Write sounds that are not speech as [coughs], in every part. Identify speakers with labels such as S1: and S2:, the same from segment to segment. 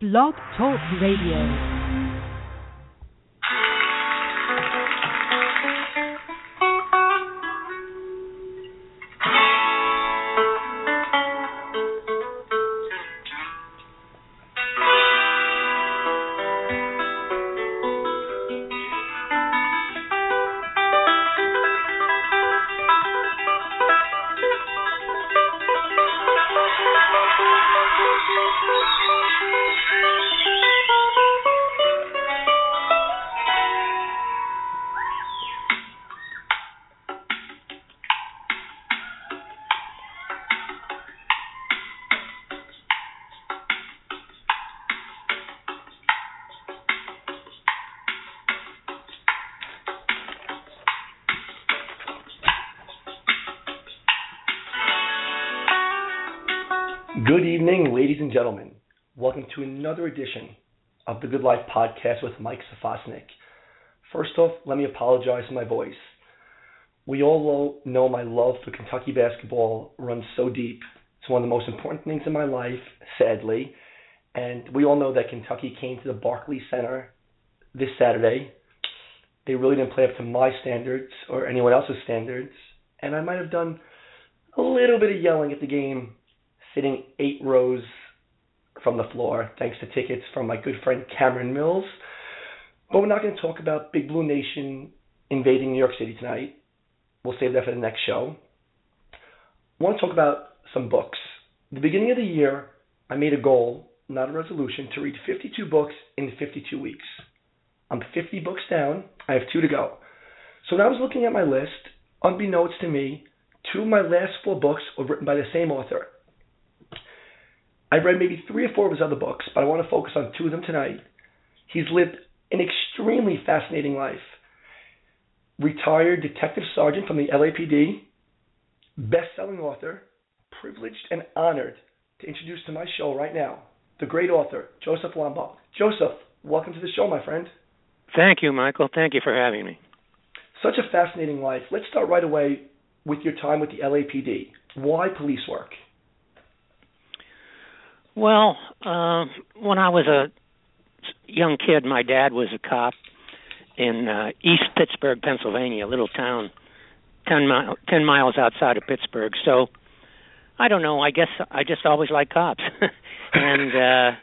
S1: Blog Talk Radio.
S2: Good evening, ladies and gentlemen. Welcome to another edition of the Good Life Podcast with Mike Safosnik. First off, let me apologize for my voice. We all know my love for Kentucky basketball runs so deep. It's one of the most important things in my life, sadly. And we all know that Kentucky came to the Barclays Center this Saturday. They really didn't play up to my standards or anyone else's standards. And I might have done a little bit of yelling at the game sitting eight rows from the floor, thanks to tickets from my good friend Cameron Mills. But we're not going to talk about Big Blue Nation invading New York City tonight. We'll save that for the next show. I want to talk about some books. At the beginning of the year, I made a goal, not a resolution, to read 52 books in 52 weeks. I'm 50 books down. I have two to go. So when I was looking at my list, unbeknownst to me, two of my last four books were written by the same author. I've read maybe three or four of his other books, but I want to focus on two of them tonight. He's lived an extremely fascinating life. Retired detective sergeant from the LAPD, best-selling author, privileged and honored to introduce to my show right now the great author Joseph Wambaugh. Joseph, welcome to the show, my friend.
S3: Thank you, Michael. Thank you for having me.
S2: Such a fascinating life. Let's start right away with your time with the LAPD. Why police work?
S3: Well, uh, when I was a young kid, my dad was a cop in uh, East Pittsburgh, Pennsylvania, a little town ten, mile, 10 miles outside of Pittsburgh. So I don't know. I guess I just always liked cops. [laughs] and uh,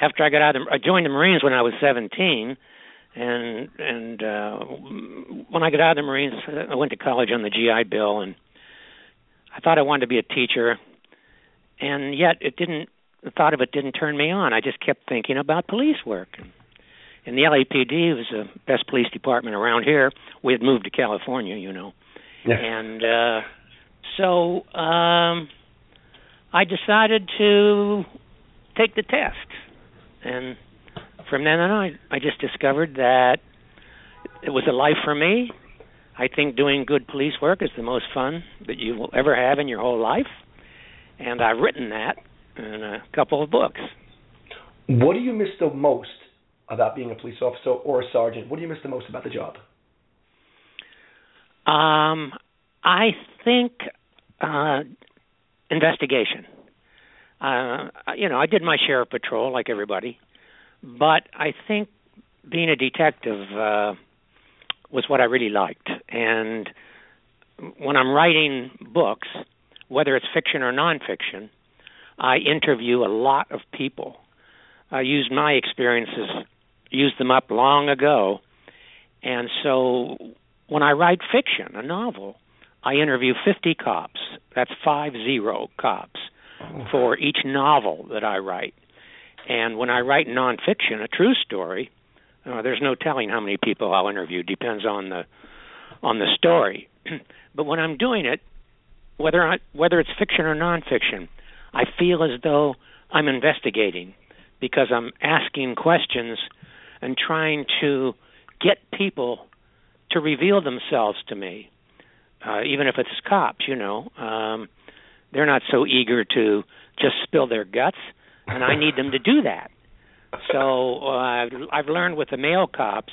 S3: after I got out, of I joined the Marines when I was 17. And and uh, when I got out of the Marines, I went to college on the GI Bill, and I thought I wanted to be a teacher, and yet it didn't the thought of it didn't turn me on. I just kept thinking about police work. And the LAPD was the best police department around here. We had moved to California, you know.
S2: Yeah.
S3: And uh so um I decided to take the test. And from then on I I just discovered that it was a life for me. I think doing good police work is the most fun that you will ever have in your whole life. And I've written that in a couple of books.
S2: What do you miss the most about being a police officer or a sergeant? What do you miss the most about the job?
S3: Um, I think uh, investigation. Uh, you know, I did my share of patrol like everybody, but I think being a detective uh, was what I really liked. And when I'm writing books, whether it's fiction or nonfiction, I interview a lot of people. I used my experiences, used them up long ago, and so when I write fiction, a novel, I interview 50 cops. That's five zero cops for each novel that I write. And when I write nonfiction, a true story, uh, there's no telling how many people I'll interview. Depends on the on the story. [clears throat] but when I'm doing it, whether I, whether it's fiction or nonfiction, I feel as though I'm investigating because I'm asking questions and trying to get people to reveal themselves to me, uh, even if it's cops. You know, um, they're not so eager to just spill their guts, and I need them to do that. So uh, I've learned with the male cops,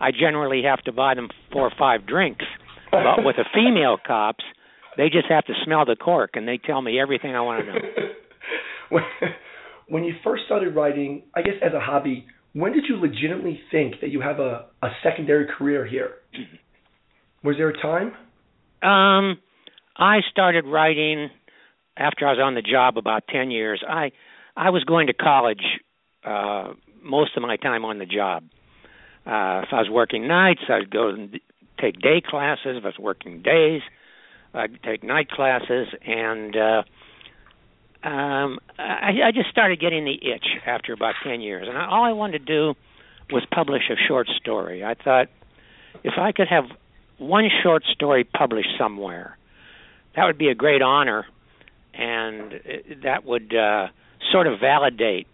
S3: I generally have to buy them four or five drinks. But with the female cops, they just have to smell the cork, and they tell me everything I want to know. [laughs]
S2: when you first started writing, I guess as a hobby, when did you legitimately think that you have a, a secondary career here? Was there a time?
S3: Um, I started writing after I was on the job about ten years. I I was going to college uh, most of my time on the job. Uh, if I was working nights, I'd go and take day classes. If I was working days, I'd take night classes, and uh, um, I, I just started getting the itch after about ten years, and I, all I wanted to do was publish a short story. I thought if I could have one short story published somewhere, that would be a great honor, and it, that would uh, sort of validate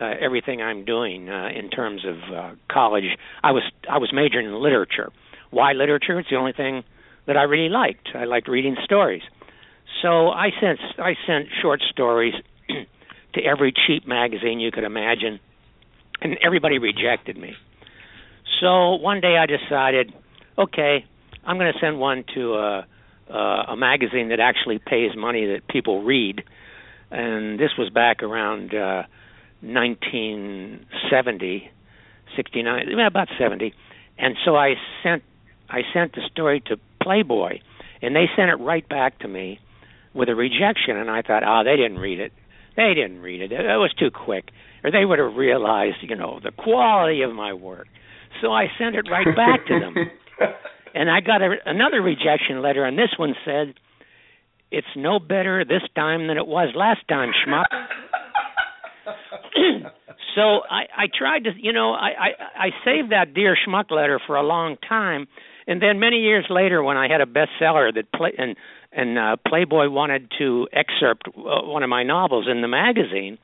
S3: uh, everything I'm doing uh, in terms of uh, college. I was I was majoring in literature. Why literature? It's the only thing that I really liked. I liked reading stories. So I sent I sent short stories [clears throat] to every cheap magazine you could imagine, and everybody rejected me. So one day I decided, okay, I'm going to send one to a, a magazine that actually pays money that people read, and this was back around uh, 1970, 69, about 70, and so I sent I sent the story to Playboy, and they sent it right back to me with a rejection, and I thought, oh, they didn't read it. They didn't read it. It was too quick, or they would have realized, you know, the quality of my work. So I sent it right back to them, [laughs] and I got a, another rejection letter, and this one said, "It's no better this time than it was last time, schmuck." [laughs] so I, I tried to, you know, I, I I saved that dear schmuck letter for a long time, and then many years later, when I had a bestseller that play and and uh, Playboy wanted to excerpt uh, one of my novels in the magazine,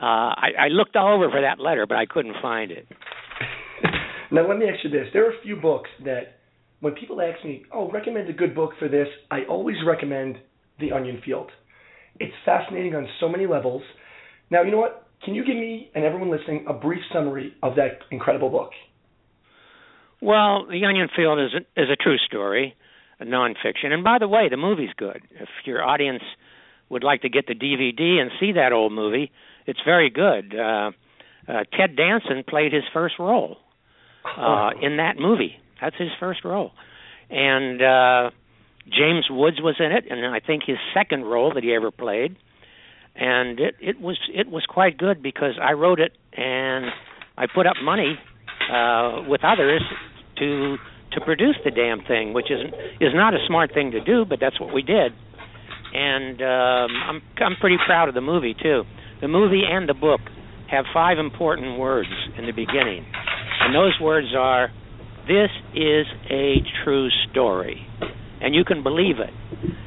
S3: uh, I, I looked all over for that letter, but I couldn't find it. [laughs]
S2: now let me ask you this: There are a few books that, when people ask me, "Oh, recommend a good book for this," I always recommend The Onion Field. It's fascinating on so many levels. Now, you know what? Can you give me and everyone listening a brief summary of that incredible book?
S3: Well, The Onion Field is a, is a true story a nonfiction. And by the way, the movie's good. If your audience would like to get the DVD and see that old movie, it's very good. Uh, uh, Ted Danson played his first role uh, in that movie. That's his first role, and uh, James Woods was in it, and I think his second role that he ever played. And it it was it was quite good because I wrote it and I put up money uh, with others to to produce the damn thing, which is is not a smart thing to do, but that's what we did. And um, I'm I'm pretty proud of the movie too. The movie and the book have five important words in the beginning, and those words are, "This is a true story," and you can believe it.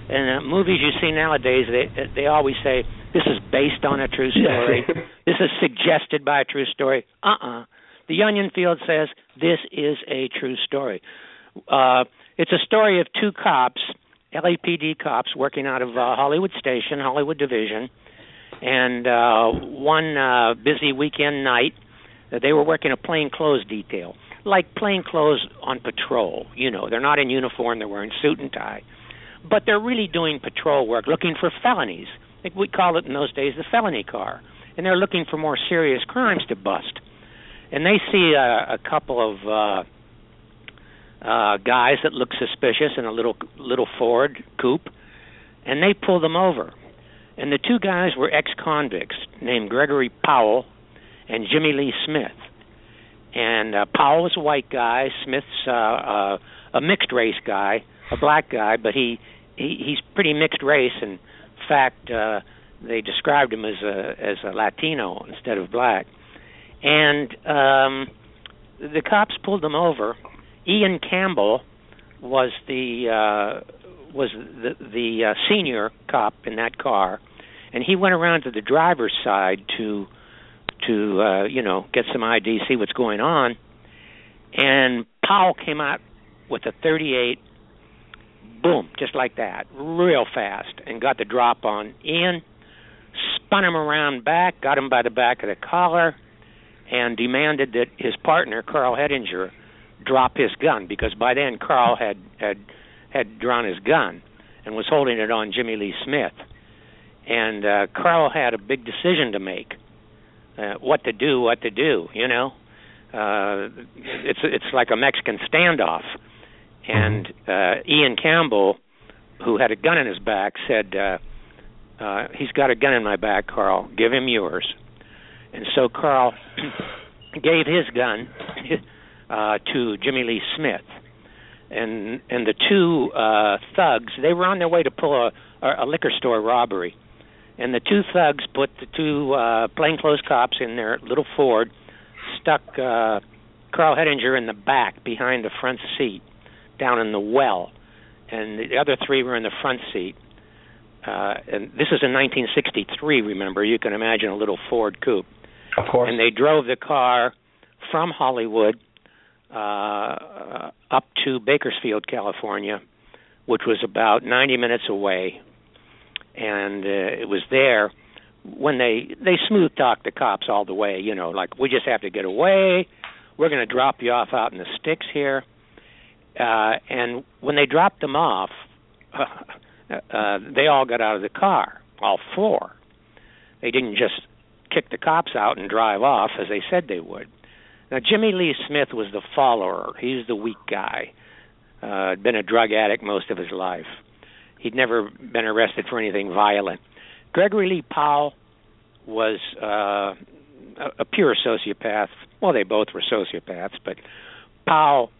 S3: And uh, movies you see nowadays, they they always say, "This is based on a true story. [laughs] this is suggested by a true story." Uh-uh. The Onion Field says this is a true story. Uh, it's a story of two cops, LAPD cops, working out of uh, Hollywood Station, Hollywood Division, and uh, one uh, busy weekend night, uh, they were working a plain clothes detail, like plain clothes on patrol. You know, they're not in uniform; they're wearing suit and tie, but they're really doing patrol work, looking for felonies. We called it in those days the felony car, and they're looking for more serious crimes to bust and they see a, a couple of uh, uh, guys that look suspicious in a little little Ford coupe, and they pull them over. And the two guys were ex-convicts named Gregory Powell and Jimmy Lee Smith. And uh, Powell was a white guy, Smith's uh, uh, a mixed race guy, a black guy, but he, he he's pretty mixed race. In fact, uh, they described him as a as a Latino instead of black and um, the cops pulled them over. Ian Campbell was the uh, was the the uh, senior cop in that car, and he went around to the driver's side to to uh, you know get some ID, see what's going on, and Powell came out with a 38, boom, just like that, real fast, and got the drop on Ian, spun him around back, got him by the back of the collar, and demanded that his partner Carl Hettinger drop his gun because by then Carl had had had drawn his gun and was holding it on Jimmy Lee Smith. And uh, Carl had a big decision to make. Uh, what to do, what to do, you know. Uh, it's it's like a Mexican standoff. And uh, Ian Campbell, who had a gun in his back, said, uh, uh, "He's got a gun in my back, Carl. Give him yours." And so Carl [coughs] gave his gun uh, to Jimmy Lee Smith, and and the two uh, thugs they were on their way to pull a, a liquor store robbery, and the two thugs put the two uh, plainclothes cops in their little Ford, stuck uh, Carl Hettinger in the back behind the front seat, down in the well, and the other three were in the front seat. Uh, and this is in 1963. Remember, you can imagine a little Ford coupe.
S2: Of course.
S3: And they drove the car from Hollywood uh, up to Bakersfield, California, which was about 90 minutes away. And uh, it was there when they they smooth talked the cops all the way. You know, like we just have to get away. We're going to drop you off out in the sticks here. Uh, and when they dropped them off, uh, [laughs] uh, they all got out of the car, all four. They didn't just kick the cops out and drive off as they said they would. Now Jimmy Lee Smith was the follower. He's the weak guy. Uh, been a drug addict most of his life. He'd never been arrested for anything violent. Gregory Lee Powell was uh, a, a pure sociopath. Well, they both were sociopaths, but Powell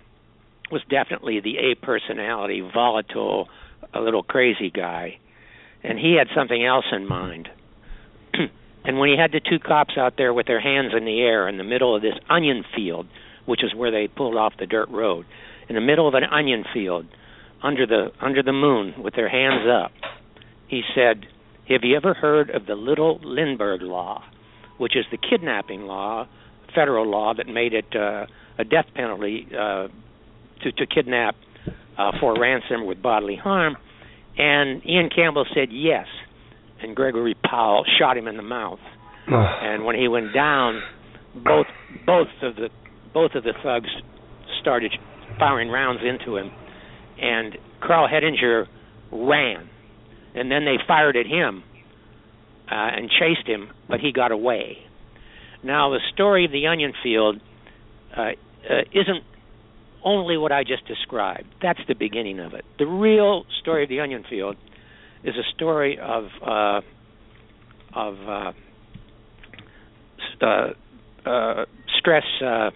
S3: was definitely the A personality, volatile, a little crazy guy. And he had something else in mind. And when he had the two cops out there with their hands in the air in the middle of this onion field, which is where they pulled off the dirt road, in the middle of an onion field, under the under the moon, with their hands up, he said, "Have you ever heard of the Little Lindbergh Law, which is the kidnapping law, federal law that made it uh, a death penalty uh, to to kidnap uh, for ransom with bodily harm?" And Ian Campbell said yes and Gregory Powell shot him in the mouth. and when he went down, both both of the both of the thugs started firing rounds into him, and Carl Hettinger ran, and then they fired at him uh, and chased him, but he got away. Now the story of the onion field uh, uh, isn't only what I just described. That's the beginning of it. The real story of the onion field is a story of uh, of uh, uh, uh, stress uh,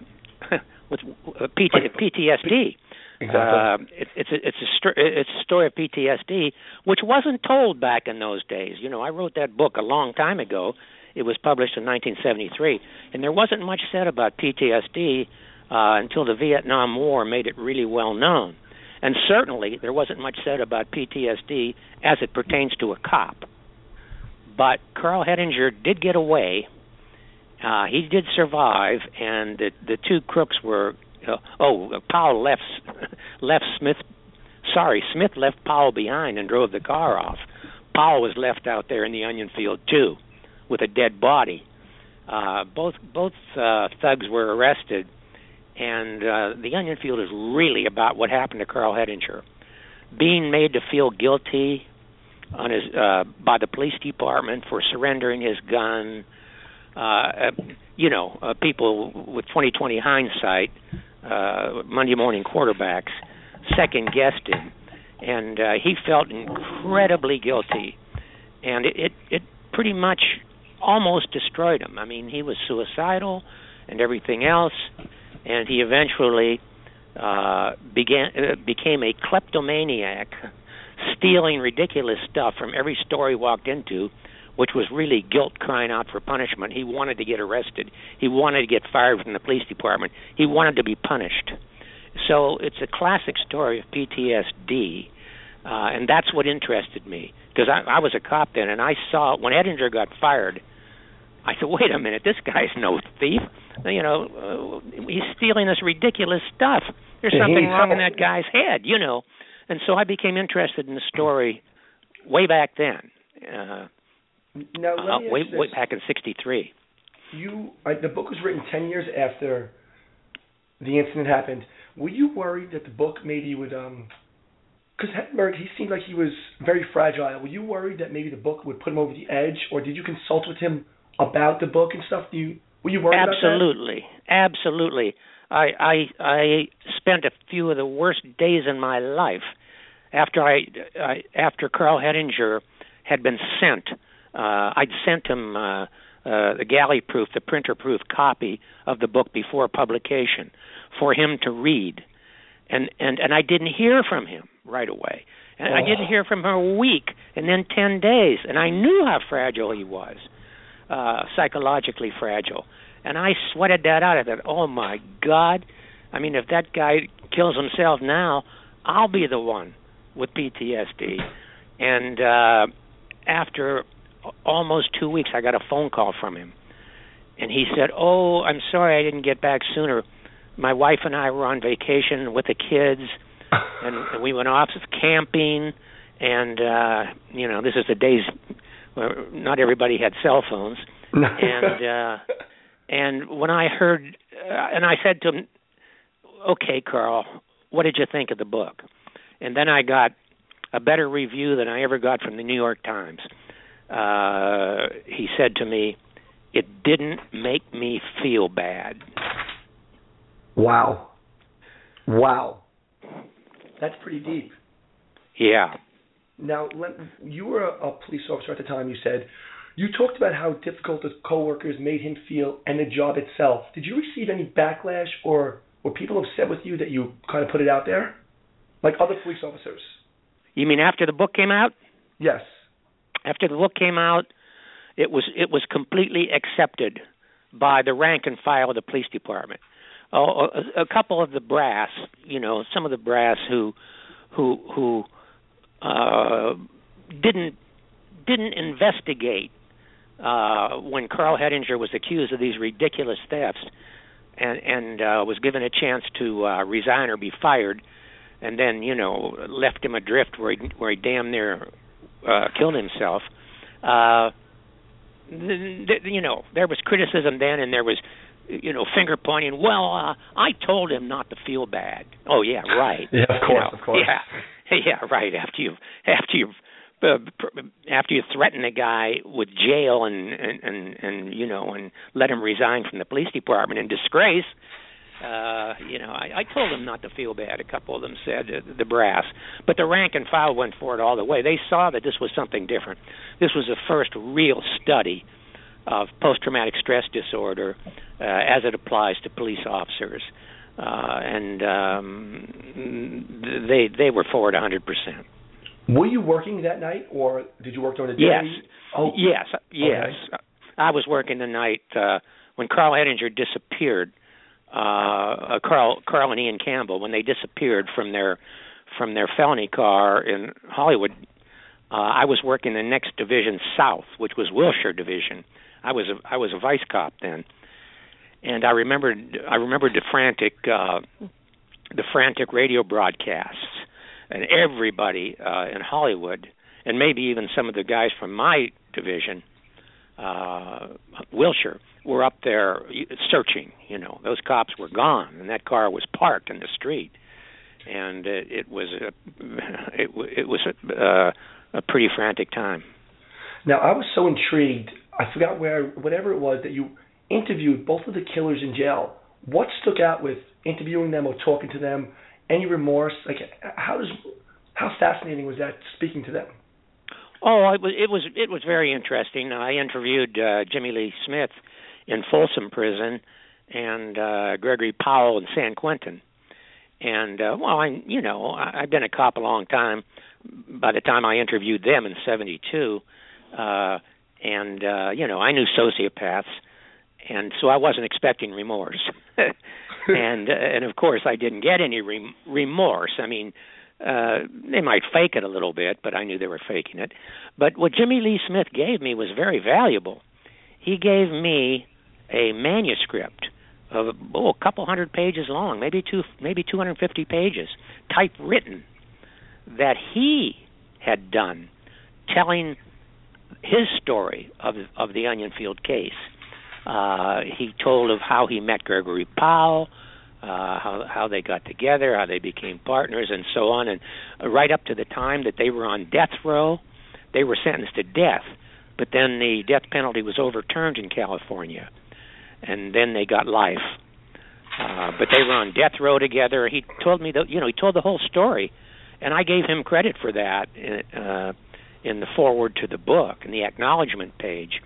S3: [laughs] with uh, PT, PTSD.
S2: Exactly.
S3: It, it's a, it's a st- it's a story of PTSD, which wasn't told back in those days. You know, I wrote that book a long time ago. It was published in 1973, and there wasn't much said about PTSD uh, until the Vietnam War made it really well known. And certainly, there wasn't much said about PTSD as it pertains to a cop. But Carl Hettinger did get away. Uh, he did survive, and the, the two crooks were. Uh, oh, Powell left [laughs] left Smith. Sorry, Smith left Powell behind and drove the car off. Powell was left out there in the onion field too, with a dead body. Uh, both both uh, thugs were arrested and uh, the onion field is really about what happened to Carl Hettinger, being made to feel guilty on his uh, by the police department for surrendering his gun. Uh, uh, you know, uh, people with 2020 hindsight, uh, Monday morning quarterbacks, second guessed him, and uh, he felt incredibly guilty, and it, it it pretty much almost destroyed him. I mean, he was suicidal and everything else and he eventually uh, began uh, became a kleptomaniac, stealing ridiculous stuff from every store he walked into, which was really guilt crying out for punishment. He wanted to get arrested. He wanted to get fired from the police department. He wanted to be punished. So it's a classic story of PTSD. uh, and that's what interested me because I, I was a cop then, and I saw when Ettinger got fired. I said, "Wait a minute, this guy's no thief. You know, uh, he's stealing this ridiculous stuff. There's something wrong in that guy's head, you know." And so I became interested in the story way back then, uh,
S2: Now,
S3: uh, way way back in '63.
S2: you I, the book was written 10 years after the incident happened were you worried that the book maybe would um because Hettenberg he seemed like he was very fragile were you worried that maybe the book would put him over the edge or did you consult with him about the book and stuff? Do you were you worried
S3: Absolutely, absolutely. I I I spent a few of the worst days in my life after I, I after Carl Hettinger had been sent. Uh, I'd sent him uh, uh, the galley proof, the printer proof copy of the book before publication for him to read, and and and I didn't hear from him right away. And I didn't hear from him a week, and then ten days, and I knew how fragile he was uh, psychologically fragile. And I sweated that out. I thought, oh my God. I mean, if that guy kills himself now, I'll be the one with PTSD. And uh, after almost two weeks, I got a phone call from him. And he said, oh, I'm sorry I didn't get back sooner. My wife and I were on vacation with the kids, and, [laughs] and we went off camping. And, uh, you know, this is the days where not everybody had cell phones [laughs] and uh and when I heard uh, and I said to him, "Okay, Carl, what did you think of the book?" And then I got a better review than I ever got from the New York Times. Uh he said to me, "It didn't make me feel bad."
S2: wow wow that's pretty deep
S3: Yeah.
S2: Now, let, you were a, police officer at the time. You said you talked about how difficult the coworkers made him feel and the job itself. Did you receive any backlash, or were people upset with you that you kind of put it out there, like other police officers?
S3: You mean after the book came out?
S2: Yes.
S3: after the book came out, it was it was completely accepted by the rank and file of the police department. Oh, a, a couple of the brass, you know, some of the brass who who who uh, didn't didn't investigate uh, when Carl Hettinger was accused of these ridiculous thefts and and uh, was given a chance to uh, resign or be fired, and then you know left him adrift where he where he damn near uh, killed himself. Uh, th- th- you know, there was criticism then, and there was, you know, finger pointing. Well, uh, I told him not to feel bad. Oh yeah, right. [laughs]
S2: Yeah, of
S3: You
S2: course,
S3: know,
S2: of course.
S3: Yeah, [laughs] yeah, right. After you, after you, uh, after you threaten a guy with jail and and and, and you know, and let him resign from the police department in disgrace. Uh, you know, I, I told them not to feel bad. A couple of them said uh, the brass, but the rank and file went for it all the way. They saw that this was something different. This was the first real study of post-traumatic stress disorder uh, as it applies to police officers, uh, and um, they they were forward 100 percent.
S2: Were you working that night, or did you work during the day?
S3: Yes.
S2: Oh,
S3: Yes, yes. I was working the night uh, when Carl Ettinger disappeared. Uh, uh, Carl, Carl and Ian Campbell, when they disappeared from their from their felony car in Hollywood, uh, I was working the next division south, which was Wilshire Division. I was a I was a vice cop then, and I remembered I remembered the frantic uh, the frantic radio broadcasts, and everybody uh, in Hollywood, and maybe even some of the guys from my division, uh, Wilshire, were up there searching. You know, those cops were gone, and that car was parked in the street, and it, it was a it, it was a, uh, a pretty frantic time.
S2: Now, I was so intrigued. I forgot where, whatever it was that you interviewed both of the killers in jail. What stuck out with interviewing them or talking to them? Any remorse? Like, how does, how fascinating was that speaking to them?
S3: Oh, it was it was it was very interesting. I interviewed uh, Jimmy Lee Smith in Folsom Prison and uh, Gregory Powell in San Quentin. And uh, well, I you know I, I've been a cop a long time. By the time I interviewed them in '72, uh, and uh, you know I knew sociopaths, and so I wasn't expecting remorse. [laughs] and uh, and of course I didn't get any rem- remorse. I mean, uh, they might fake it a little bit, but I knew they were faking it. But what Jimmy Lee Smith gave me was very valuable. He gave me a manuscript of oh, a couple hundred pages long, maybe two, maybe 250 pages, typewritten, that he had done, telling his story of of the Onion Field case. Uh, he told of how he met Gregory Powell, uh, how how they got together, how they became partners, and so on. And right up to the time that they were on death row, they were sentenced to death. But then the death penalty was overturned in California, and then they got life. Uh, but they were on death row together. He told me that you know he told the whole story, and I gave him credit for that in, uh, in the foreword to the book and the acknowledgement page,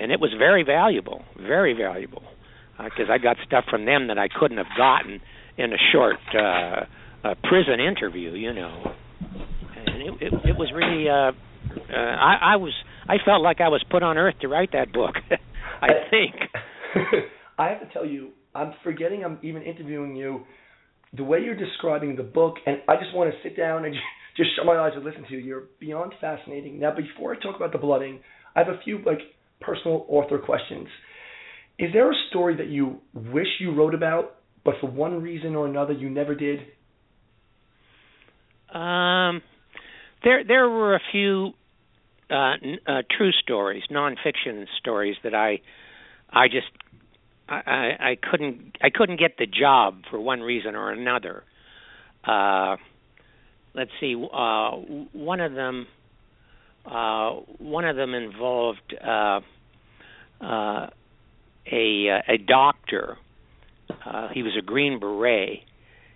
S3: and it was very valuable, very valuable because uh, I got stuff from them that I couldn't have gotten in a short uh, uh, prison interview, you know. And it, it, it was really, uh, uh, I, I was, I felt like I was put on earth to write that book. [laughs] I think. [laughs]
S2: I have to tell you, I'm forgetting I'm even interviewing you. The way you're describing the book, and I just want to sit down and [laughs] just shut my eyes and listen to you. You're beyond fascinating. Now, before I talk about the blooding, I have a few like personal author questions. Is there a story that you wish you wrote about, but for one reason or another you never did?
S3: Um, there there were a few uh, n- uh, true stories, nonfiction stories that I I just I, I, I couldn't I couldn't get the job for one reason or another. Uh, let's see, uh, one of them uh, one of them involved uh, uh, a uh, a doctor. Uh, he was a Green Beret,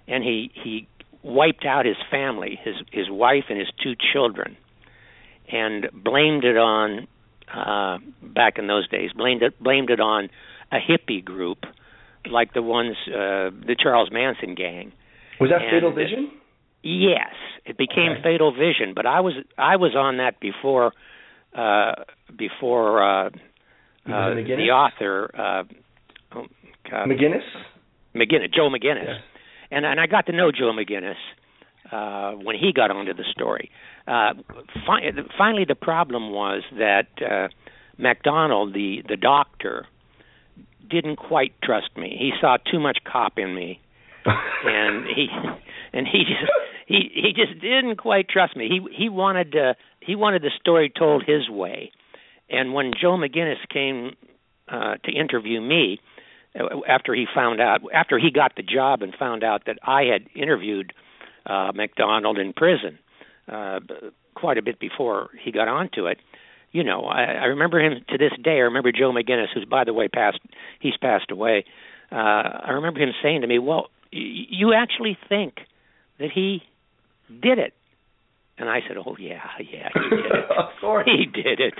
S3: and he he wiped out his family, his his wife and his two children, and blamed it on uh, back in those days. blamed it blamed it on a hippie group like the ones uh, the Charles Manson gang.
S2: Was that
S3: And
S2: Fatal Vision?
S3: Yes, it became
S2: Okay.
S3: Fatal Vision, but I was I was on that before uh before uh, uh the author uh oh God
S2: McGinniss.
S3: McGinniss Joe McGinniss.
S2: Yes.
S3: And and I got to know Joe McGinniss uh when he got onto the story. Uh fi- finally the problem was that uh MacDonald the the doctor didn't quite trust me. He saw too much cop in me [laughs] and he and he just he he just didn't quite trust me. He he wanted uh, he wanted the story told his way. And when Joe McGinniss came uh, to interview me uh, after he found out after he got the job and found out that I had interviewed uh, MacDonald in prison uh, quite a bit before he got onto it. You know, I, I remember him to this day. I remember Joe McGinniss, who's by the way passed. He's passed away. Uh, I remember him saying to me, "Well, y- you actually think that he did it?" And I said, "Oh yeah, yeah, he did it. [laughs]
S2: of course.
S3: he did it."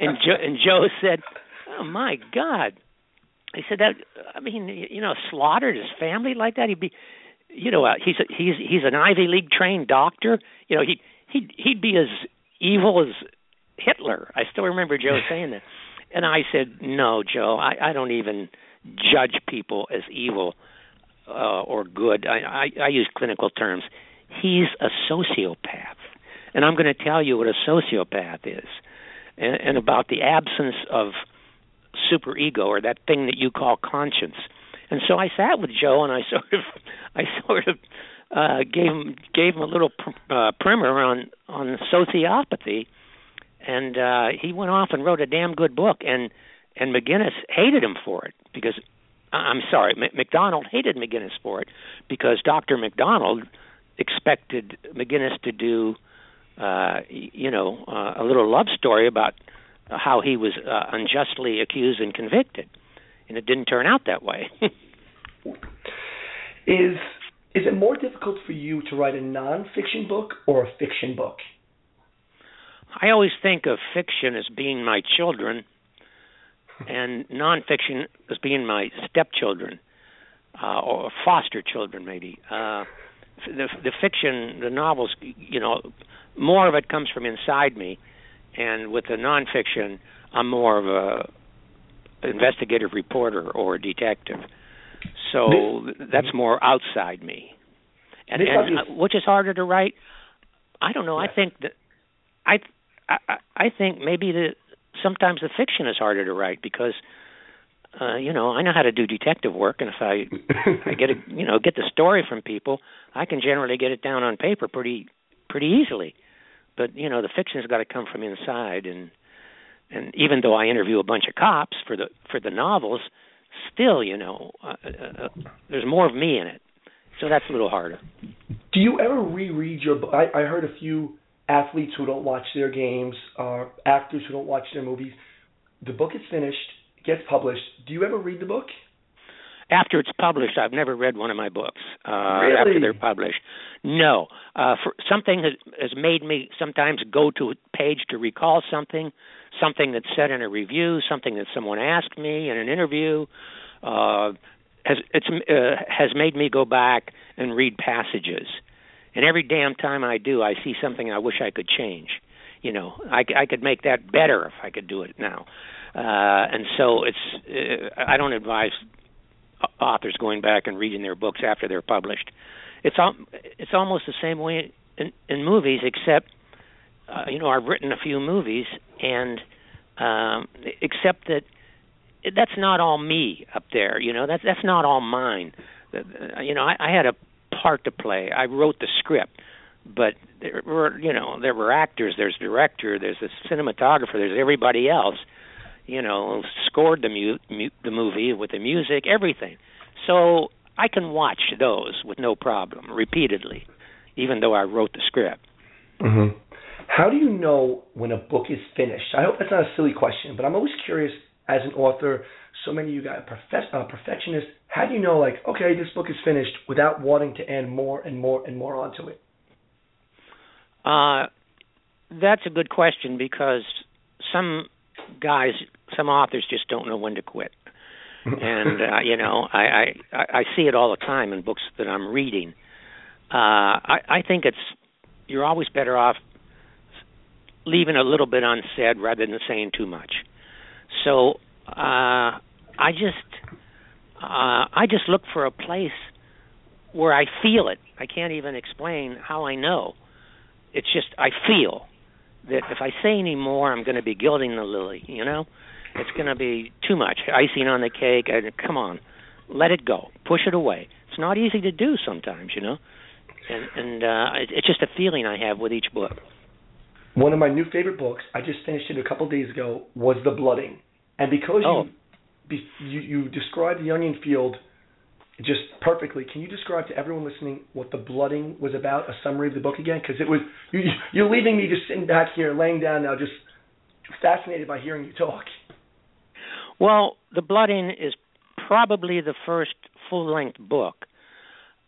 S3: And Joe, and Joe said, "Oh my God!" He said that. I mean, you know, slaughtered his family like that. He'd be, you know, uh, he's a, he's he's an Ivy League trained doctor. You know, he he he'd be as evil as Hitler. I still remember Joe [laughs] saying that. And I said, "No, Joe, I, I don't even judge people as evil uh, or good. I, I, I use clinical terms. He's a sociopath, and I'm going to tell you what a sociopath is, and, and about the absence of superego or that thing that you call conscience. And so I sat with Joe, and I [laughs] sort of, I sort of uh, gave him gave him a little pr- uh, primer on on sociopathy, and uh, he went off and wrote a damn good book. And and McGinniss hated him for it because I'm sorry, M- MacDonald hated McGinniss for it because Dr. MacDonald expected McGinniss to do, uh, you know, uh, a little love story about how he was uh, unjustly accused and convicted, and it didn't turn out that way. [laughs]
S2: Is is it more difficult for you to write a nonfiction book or a fiction book?
S3: I always think of fiction as being my children, and nonfiction as being my stepchildren, uh, or foster children, maybe. Uh, the the fiction, the novels, you know, more of it comes from inside me, and with the nonfiction, I'm more of a investigative reporter or a detective. So that's more outside me. and, and uh, which is harder to write? I don't know. I think that I I I think maybe the sometimes the fiction is harder to write because uh, you know, I know how to do detective work, and if I I get a [laughs] you know get the story from people, I can generally get it down on paper pretty pretty easily. But you know, the fiction's got to come from inside, and and even though I interview a bunch of cops for the for the novels, still, you know, uh, uh, uh there's more of me in it, so that's a little harder.
S2: Do you ever reread your? I, I heard a few athletes who don't watch their games, uh, actors who don't watch their movies. The book is finished gets published, do you ever read the book?
S3: After it's published, I've never read one of my books.
S2: Uh, really?
S3: After they're published, no. Uh, for something has, has made me sometimes go to a page to recall something, something that's said in a review, something that someone asked me in an interview. Uh, has it's uh, has made me go back and read passages, and every damn time I do, I see something I wish I could change. You know, I, I could make that better if I could do it now. Uh, and so it's uh, I don't advise authors going back and reading their books after they're published. It's al- it's almost the same way in, in movies, except uh, you know I've written a few movies, and um, except that that's not all me up there. You know that's that's not all mine. Uh, you know I, I had a part to play. I wrote the script, but there were you know there were actors, there's director, there's the cinematographer, there's everybody else you know, scored the mu- mu- the movie with the music, everything. So I can watch those with no problem repeatedly, even though I wrote the script.
S2: Mm-hmm. How do you know when a book is finished? I hope that's not a silly question, but I'm always curious as an author. So many of you guys perfect, uh, perfectionists. How do you know, like, okay, this book is finished without wanting to add more and more and more onto it?
S3: Uh, that's a good question because some guys, some authors just don't know when to quit. [laughs] and uh, you know, I, I I see it all the time in books that I'm reading. Uh, I, I think it's you're always better off leaving a little bit unsaid rather than saying too much. So uh, I just uh, I just look for a place where I feel it. I can't even explain how I know. It's just I feel that if I say any more, I'm going to be gilding the lily. You know, it's going to be too much icing on the cake. I, come on, let it go, push it away. It's not easy to do sometimes, you know, and and uh, it, it's just a feeling I have with each book.
S2: One of my new favorite books, I just finished it a couple days ago, was The Blooding, and because
S3: oh.
S2: You you, described the onion field just perfectly. Can you describe to everyone listening what the blooding was about? A summary of the book again, because it was you, you're leaving me just sitting back here, laying down now, just fascinated by hearing you talk.
S3: Well, the blooding is probably the first full-length book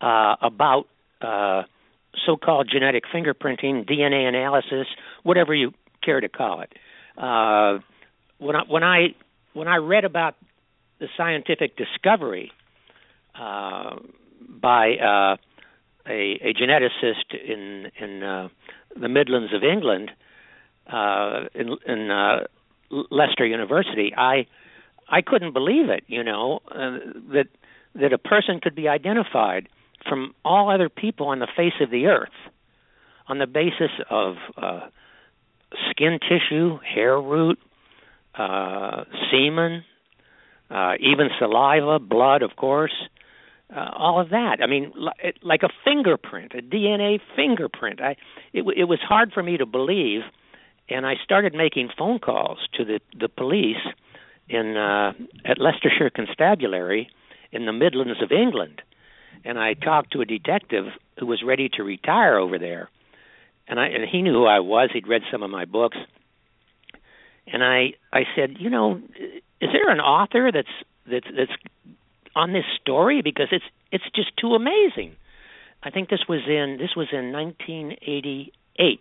S3: uh, about uh, so-called genetic fingerprinting, DNA analysis, whatever you care to call it. Uh, when I when I when I read about the scientific discovery uh, by uh, a, a geneticist in in uh, the Midlands of England, uh, in, in uh, Leicester University. I I couldn't believe it. You know uh, that that a person could be identified from all other people on the face of the earth on the basis of skin tissue, hair root, semen, uh, even saliva, blood, of course, uh, all of that. I mean, li- like a fingerprint, a DNA fingerprint. I it, it was hard for me to believe, and I started making phone calls to the the police in uh, at Leicestershire Constabulary in the Midlands of England, and I talked to a detective who was ready to retire over there, and I and he knew who I was. He'd read some of my books, and I I said, you know, is there an author that's that's that's on this story because it's it's just too amazing. I think this was in this was in 1988.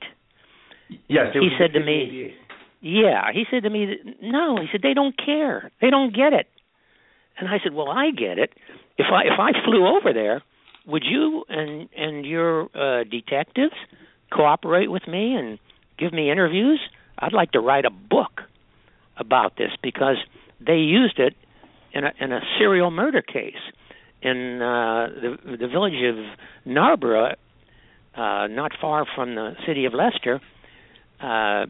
S2: Yes,
S3: he said to me. Yeah, he said to me, "No," he said, "They don't care. They don't get it." And I said, "Well, I get it. If I if I flew over there, would you and and your uh, detectives cooperate with me and give me interviews? I'd like to write a book about this because they used it in a in a serial murder case, in uh, the the village of Narborough, uh, not far from the city of Leicester, uh,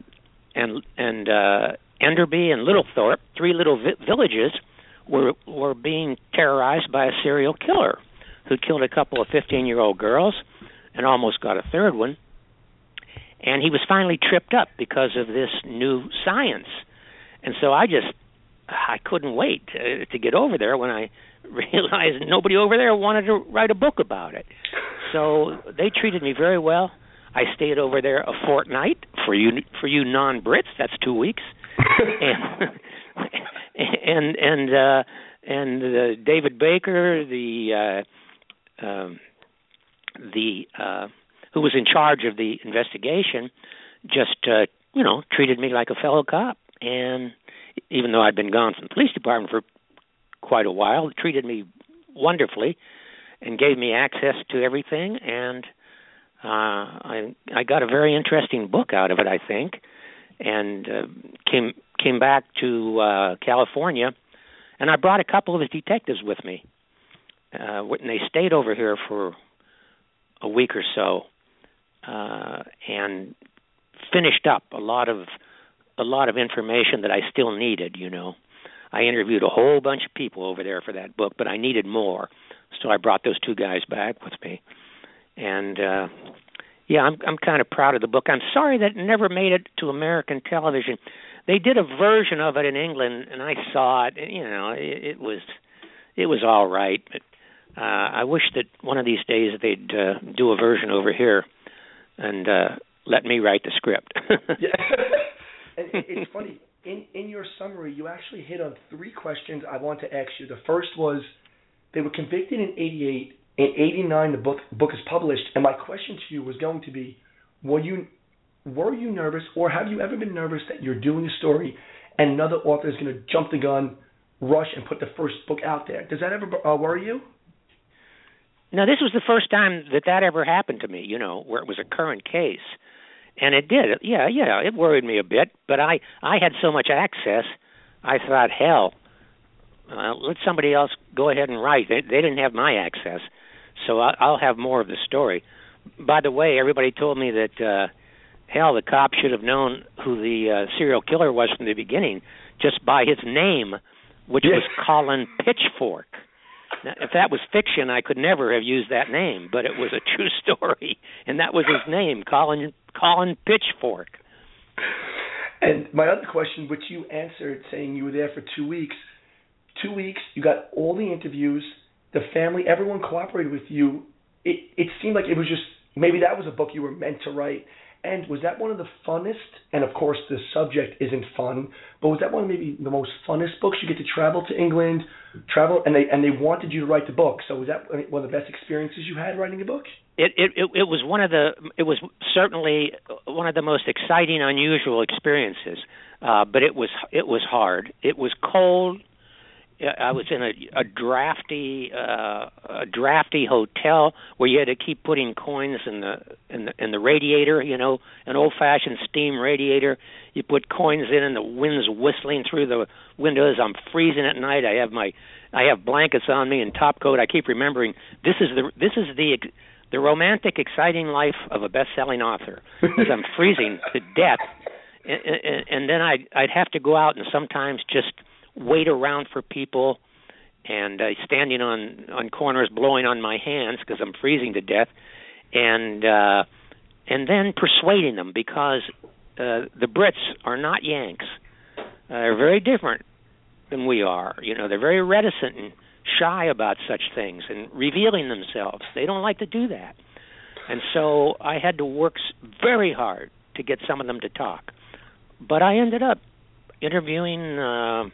S3: and and uh, Enderby and Littlethorpe, three little vi- villages, were were being terrorized by a serial killer who killed a couple of 15 year old girls and almost got a third one. And he was finally tripped up because of this new science. And so I just I couldn't wait to, to get over there when I [laughs] realized nobody over there wanted to write a book about it. So they treated me very well. I stayed over there a fortnight for you for you non-Brits. That's two weeks, [laughs] and and and uh, and uh, David Baker, the uh, um, the uh, who was in charge of the investigation, just uh, you know treated me like a fellow cop, and even though I'd been gone from the police department for quite a while, treated me wonderfully, and gave me access to everything, and uh, I I got a very interesting book out of it, I think, and uh, came came back to uh, California, and I brought a couple of his detectives with me, uh, and they stayed over here for a week or so, uh, and finished up a lot of a lot of information that I still needed. You know, I interviewed a whole bunch of people over there for that book, but I needed more, so I brought those two guys back with me, and uh, yeah, I'm I'm kind of proud of the book. I'm sorry that it never made it to American television. They did a version of it in England, and I saw it. You know, it, it was it was all right, but uh, I wish that one of these days they'd uh, do a version over here and uh, let me write the script. [laughs] [laughs]
S2: it's funny. In in your summary, you actually hit on three questions I want to ask you. The first was they were convicted in '88. In '89, the book book is published, and my question to you was going to be, were you were you nervous, or have you ever been nervous that you're doing a story and another author is going to jump the gun, rush, and put the first book out there? Does that ever uh, worry you?
S3: Now, this was the first time that that ever happened to me. You know, where it was a current case, and it did. Yeah, yeah, it worried me a bit. But I, I had so much access. I thought, hell, uh, let somebody else go ahead and write. They, they didn't have my access, so I, I'll have more of the story. By the way, everybody told me that, uh, hell, the cop should have known who the uh, serial killer was from the beginning just by his name, which was Colin Pitchfork. Now, if that was fiction, I could never have used that name, but it was a true [laughs] story, and that was his name, Colin Colin Pitchfork.
S2: And my other question, which you answered, saying you were there for two weeks. Two weeks, you got all the interviews, the family, everyone cooperated with you. It it seemed like it was just maybe that was a book you were meant to write. And was that one of the funnest? And of course, the subject isn't fun, but was that one of maybe the most funnest books? You get to travel to England, travel, and they and they wanted you to write the book. So was that one of the best experiences you had writing a book?
S3: It it it, was one of the it was certainly one of the most exciting, unusual experiences. Uh, but it was it was hard. It was cold. I was in a, a drafty uh, a drafty hotel where you had to keep putting coins in the in the in the radiator, you know, an old-fashioned steam radiator. You put coins in, and the wind's whistling through the windows. I'm freezing at night. I have my I have blankets on me and top coat. I keep remembering this is the this is the the romantic, exciting life of a best-selling author. As I'm freezing to death, and, and, and then I'd I'd have to go out and sometimes just wait around for people and uh, standing on on corners blowing on my hands because I'm freezing to death and uh and then persuading them because uh the Brits are not Yanks. Uh, they're very different than we are. You know, they're very reticent and shy about such things and revealing themselves. They don't like to do that. And so I had to work very hard to get some of them to talk. But I ended up interviewing uh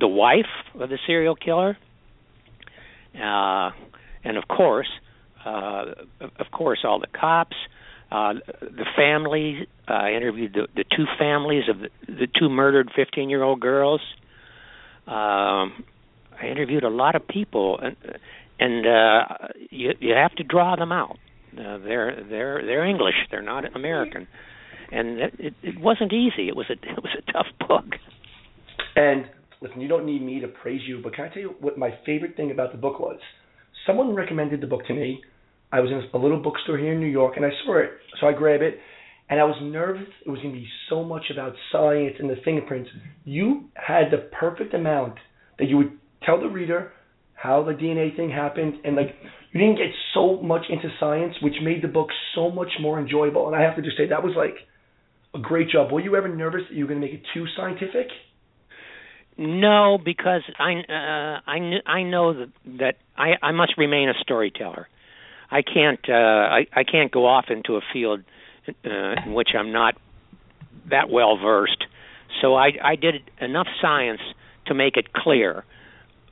S3: the wife of the serial killer, uh, and of course, uh, of course, all the cops, uh, the family. Uh, I interviewed the, the two families of the, the two murdered 15-year-old girls. Um, I interviewed a lot of people, and and uh, you you have to draw them out. Uh, they're they're they're English. They're not American, and it, it, it wasn't easy. It was a [laughs] it was a tough book.
S2: And listen, you don't need me to praise you, but can I tell you what my favorite thing about the book was? someone recommended the book to me. I was in a little bookstore here in New York, and I saw it, so I grabbed it, and I was nervous. It was going to be so much about science and the fingerprints. You had the perfect amount that you would tell the reader how the DNA thing happened, and like you didn't get so much into science, which made the book so much more enjoyable. And I have to just say that was like a great job. Were you ever nervous that you were going to make it too scientific?
S3: No, because I uh, I kn- I know that, that I I must remain a storyteller. I can't uh, I I can't go off into a field uh, in which I'm not that well versed. So I I did enough science to make it clear,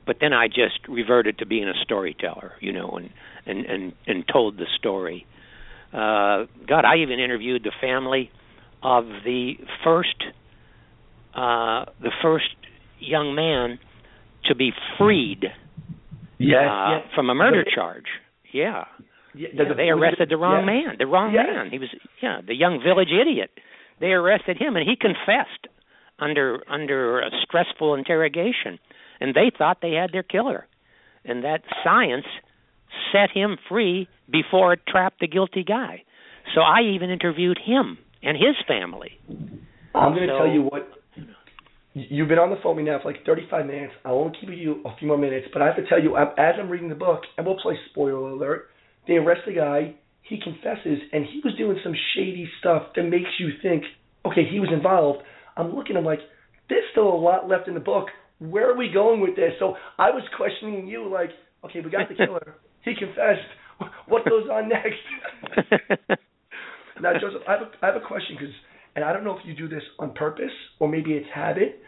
S3: but then I just reverted to being a storyteller, you know, and and and and told the story. Uh, God, I even interviewed the family of the first uh, the first young man to be freed
S2: Yes,
S3: uh,
S2: yes.
S3: from a murder charge. Yeah.
S2: Yeah,
S3: Yeah, they arrested the wrong
S2: yeah.
S3: man. The wrong
S2: Yes.
S3: man. He was yeah, the young village idiot. They arrested him and he confessed under under a stressful interrogation. And they thought they had their killer. And that science set him free before it trapped the guilty guy. So I even interviewed him and his family.
S2: I'm going to
S3: So-
S2: tell you what. You've been on the phone with me now for like 35 minutes. I won't keep you a few more minutes, but I have to tell you, I'm- as I'm reading the book, and we'll play spoiler alert. They arrest the guy. He confesses, and he was doing some shady stuff that makes you think, okay, he was involved. I'm looking. I'm like, there's still a lot left in the book. Where are we going with this? So I was questioning you, like, okay, we got the killer. [laughs] he confessed. What goes on next? [laughs] Now, Joseph, I have a, I have a question because, and I don't know if you do this on purpose or maybe it's habit.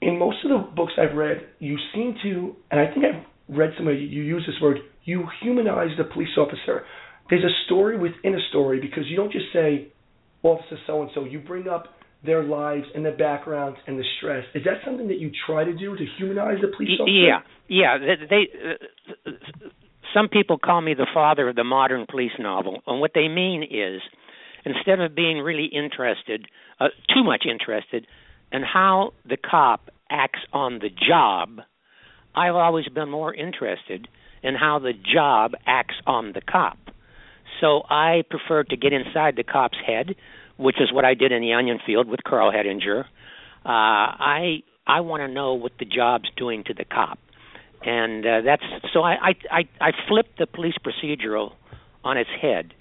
S2: In most of the books I've read, you seem to, and I think I've read somewhere you, use this word, you humanize the police officer. There's a story within a story because you don't just say, Officer so and so. You bring up their lives and their backgrounds and the stress. Is that something that you try to do to humanize the police officer?
S3: Yeah, yeah. They uh, some people call me the father of the modern police novel, and what they mean is, instead of being really interested, uh, too much interested, in how the cop acts on the job, I've always been more interested in how the job acts on the cop. So I prefer to get inside the cop's head, which is what I did in the onion field with Karl Hettinger. Uh, I I want to know what the job's doing to the cop, and uh, that's so I, I I I flipped the police procedural on its head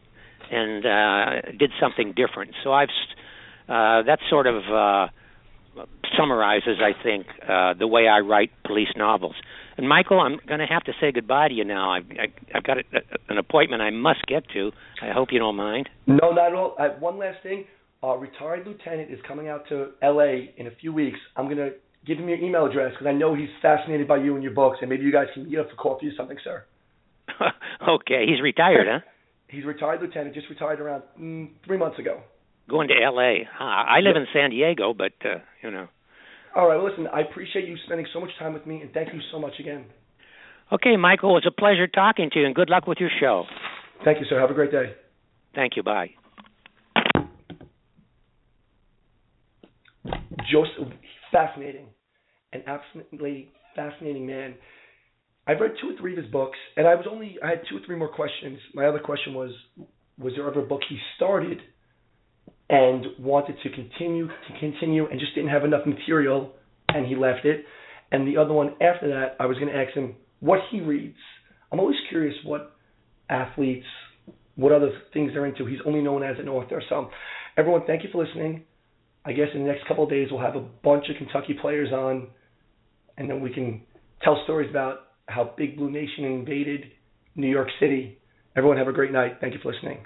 S3: and uh, did something different. So I've uh, that sort of uh, summarizes, I think, uh, the way I write police novels. And Michael, I'm going to have to say goodbye to you now. I've I, I've got a, an appointment I must get to. I hope you don't mind.
S2: No, not at all. Uh, one last thing. Our retired lieutenant is coming out to L.A. in a few weeks. I'm going to give him your email address because I know he's fascinated by you and your books, and maybe you guys can meet up for coffee or something, sir. [laughs]
S3: okay, he's retired, huh?
S2: He's retired lieutenant, just retired around mm, three months ago.
S3: Going to L.A. Huh. I live in San Diego, but uh, you know.
S2: All right, well, listen, I appreciate you spending so much time with me, and thank you so much again.
S3: Okay, Michael, it was a pleasure talking to you, and good luck with your show.
S2: Thank you, sir. Have a great day.
S3: Thank you. Bye.
S2: Joseph, fascinating, an absolutely fascinating man. I've read two or three of his books, and I was only I had two or three more questions. My other question was, was there ever a book he started and wanted to continue to continue and just didn't have enough material and he left it? And the other one after that, I was going to ask him what he reads. I'm always curious what athletes, what other things they're into. He's only known as an author. So, everyone, thank you for listening. I guess in the next couple of days we'll have a bunch of Kentucky players on, and then we can tell stories about how Big Blue Nation invaded New York City. Everyone have a great night. Thank you for listening.